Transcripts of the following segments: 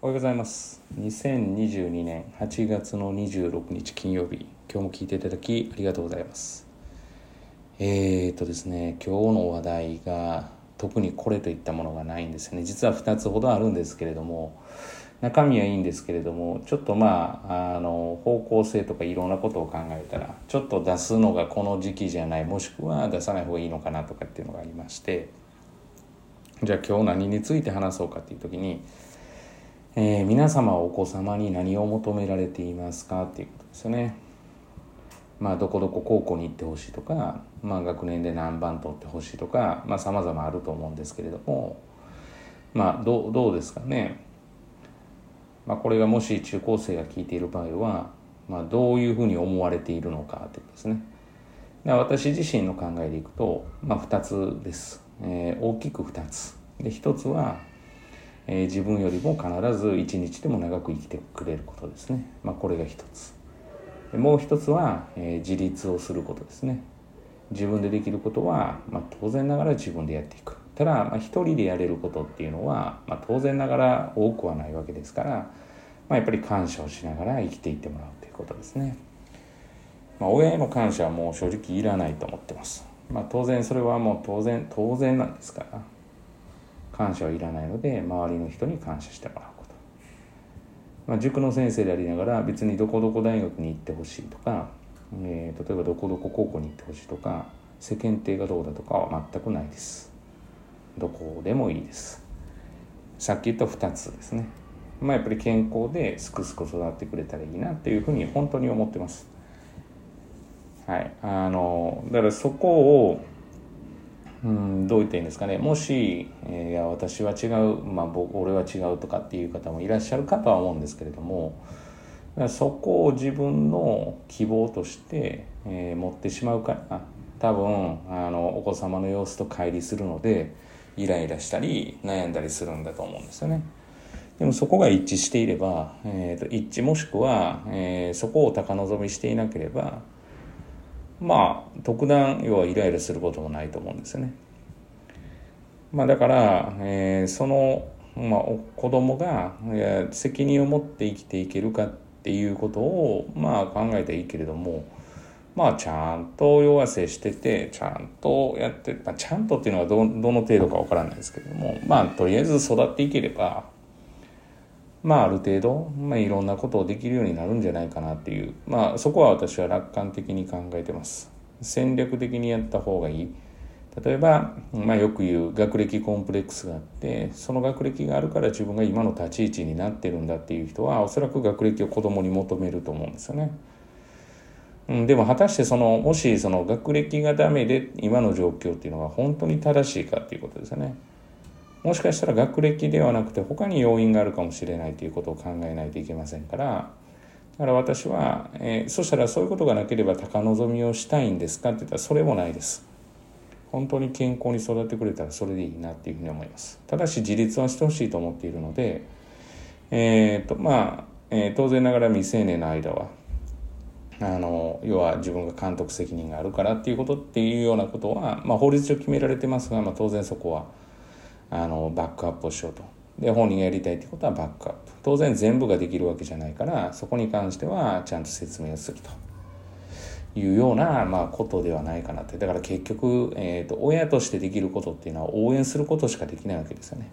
おはようございます。2022年8月の26日金曜日。今日も聞いていただきありがとうございます。えーとですね今日の話題が特にこれといったものがないんですね。実は2つほどあるんですけれども中身はいいんですけれどもちょっとまああの方向性とかいろんなことを考えたらちょっと出すのがこの時期じゃないもしくは出さない方がいいのかなとかっていうのがありましてじゃあ今日何について話そうかっていう時にえー、皆様お子様に何を求められていますかっていうことですよね。まあ、どこどこ高校に行ってほしいとか、まあ、学年で何番取ってほしいとか、まあ、様々あると思うんですけれども、まあ、どうどうですかね。まあ、これがもし中高生が聞いている場合は、まあ、どういうふうに思われているのかということですね。で私自身の考えでいくと、まあ、2つです。えー、大きく2つ。で1つはえー、自分よりも必ず一日でも長く生きてくれることですね、まあ、これが一つ。もう一つは、えー、自立をすることですね。自分でできることは、まあ、当然ながら自分でやっていく。ただ、まあ、一人でやれることっていうのは、まあ、当然ながら多くはないわけですから、まあ、やっぱり感謝をしながら生きていってもらうということですね、まあ、親への感謝はもう正直いらないと思ってます、まあ、当然それはもう当然当然なんですから。感謝はいらないので周りの人に感謝してもらうこと、まあ、塾の先生でありながら別にどこどこ大学に行ってほしいとか、えー、例えばどこどこ高校に行ってほしいとか世間体がどうだとかは全くないです。どこでもいいです。さっき言った2つですね。まあやっぱり健康ですくすく育ってくれたらいいなっていうふうに本当に思ってます。はい。あのだからそこをうんどう言っていいんですかねもし、えー、いや私は違う、まあ、僕俺は違うとかっていう方もいらっしゃるかとは思うんですけれどもそこを自分の希望として、えー、持ってしまうから多分あのお子様の様子と乖離するのでイライラしたり悩んだりするんだと思うんですよね。でもそこが一致していれば、えーと、一致もしくは、えー、そこを高望みしていなければまあ特段要はイライラすることもないと思うんですよね。まあ、だから、えー、その、まあ、子供がいや責任を持って生きていけるかっていうことを、まあ、考えていいけれども、まあ、ちゃんと弱せしててちゃんとやって、まあ、ちゃんとっていうのはどどの程度かわからないですけれどもまあとりあえず育っていければまあある程度、まあ、いろんなことをできるようになるんじゃないかなっていうまあそこは私は楽観的に考えてます戦略的にやった方がいい例えば、まあ、よく言う学歴コンプレックスがあってその学歴があるから自分が今の立ち位置になってるんだっていう人はおそらく学歴を子供に求めると思うんですよね。うん、でも果たしてそのもしその学歴がダメで今の状況っていうのが本当に正しいかっていうことですよね。もしかしたら学歴ではなくて他に要因があるかもしれないということを考えないといけませんから。だから私は、えー、そしたらそういうことがなければ高望みをしたいんですかって言ったらそれもないです。本当に健康に育ってくれたらそれでいいなっていうふうに思います。ただし自立はしてほしいと思っているのでえっ、とまあ、えー、当然ながら未成年の間はあの要は自分が監督責任があるからっていうことっていうようなことは、まあ、法律上決められてますが、まあ、当然そこはあのバックアップをしようと。で本人がやりたいってことはバックアップ。当然全部ができるわけじゃないからそこに関してはちゃんと説明をすると。いうような、まあ、ことではないかなって。だから結局、えーと、親としてできることっていうのは応援することしかできないわけですよね。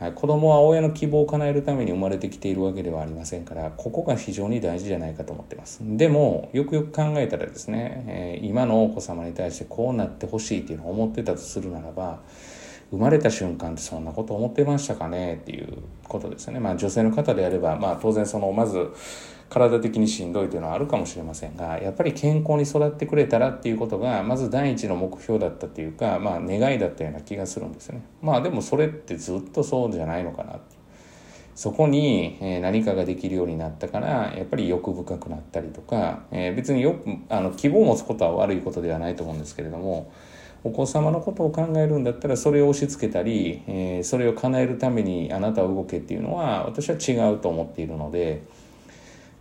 はい、子供は親の希望を叶えるために生まれてきているわけではありませんからここが非常に大事じゃないかと思ってます。でもよくよく考えたらですね、えー、今のお子様に対してこうなってほしいっていうのを思ってたとするならば生まれた瞬間ってそんなこと思ってましたかねっていうことですね。まあ女性の方であれば、まあ当然その、まず体的にしんどいというのはあるかもしれませんが、やっぱり健康に育ってくれたらっていうことが、まず第一の目標だったっていうか、まあ願いだったような気がするんですね。まあでもそれってずっとそうじゃないのかなそこに何かができるようになったからやっぱり欲深くなったりとか別によくあの希望を持つことは悪いことではないと思うんですけれどもお子様のことを考えるんだったらそれを押し付けたり、えー、それを叶えるためにあなたは動けっていうのは私は違うと思っているので、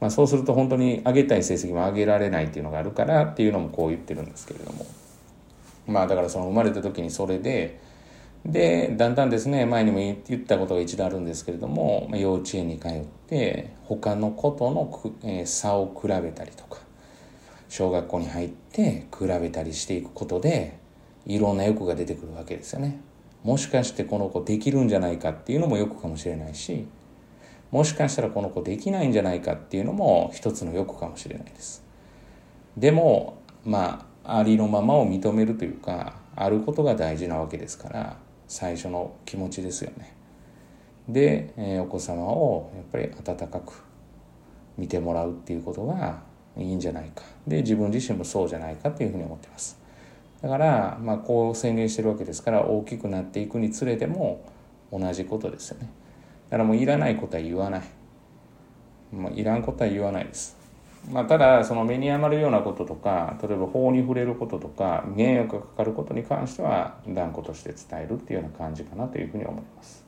まあ、そうすると本当に上げたい成績も上げられないっていうのがあるからっていうのもこう言ってるんですけれども。まあだからその生まれた時にそれででだんだんですね前にも言ったことが一度あるんですけれども幼稚園に通って他のことの、え差を比べたりとか小学校に入って比べたりしていくことでいろんな欲が出てくるわけですよね。もしかしてこの子できるんじゃないかっていうのも欲かもしれないしもしかしたらこの子できないんじゃないかっていうのも一つの欲かもしれないです。でもまあありのままを認めるというかあることが大事なわけですから最初の気持ちですよね。で、えー、お子様をやっぱり温かく見てもらうっていうことがいいんじゃないか。で自分自身もそうじゃないかっていうふうに思ってます。だからまあこう宣言してるわけですから大きくなっていくにつれても同じことですよね。だからもういらないことは言わない。もういらんことは言わないです。まあ、ただその目に余るようなこととか例えば法に触れることとか迷惑がかかることに関しては断固として伝えるっていうような感じかなというふうに思います。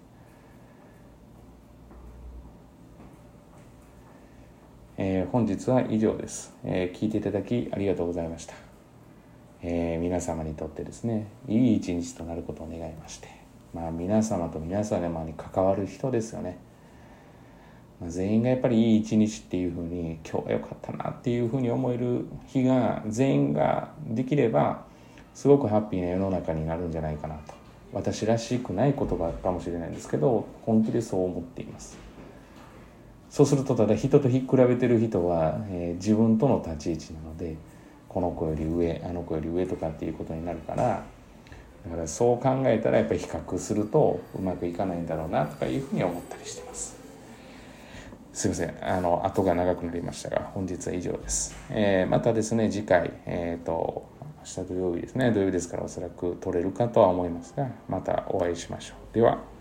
えー、本日は以上です、えー、聞いていただきありがとうございました、えー、皆様にとってですねいい一日となることを願いましてまあ皆様と皆様に関わる人ですよね。まあ、全員がやっぱりいい一日っていうふうに今日は良かったなっていうふうに思える日が全員ができればすごくハッピーな世の中になるんじゃないかなと。私らしくない言葉かもしれないんですけど本気でそう思っています。そうするとただ人と比べてる人は、えー、自分との立ち位置なのでこの子より上あの子より上とかっていうことになるからだからそう考えたらやっぱり比較するとうまくいかないんだろうなとかいうふうに思ったりしてますすいません。あの、後が長くなりましたが、本日は以上です。えー、またですね、次回、えっ、ー、と、明日土曜日ですね、土曜日ですからおそらく取れるかとは思いますが、またお会いしましょう。では。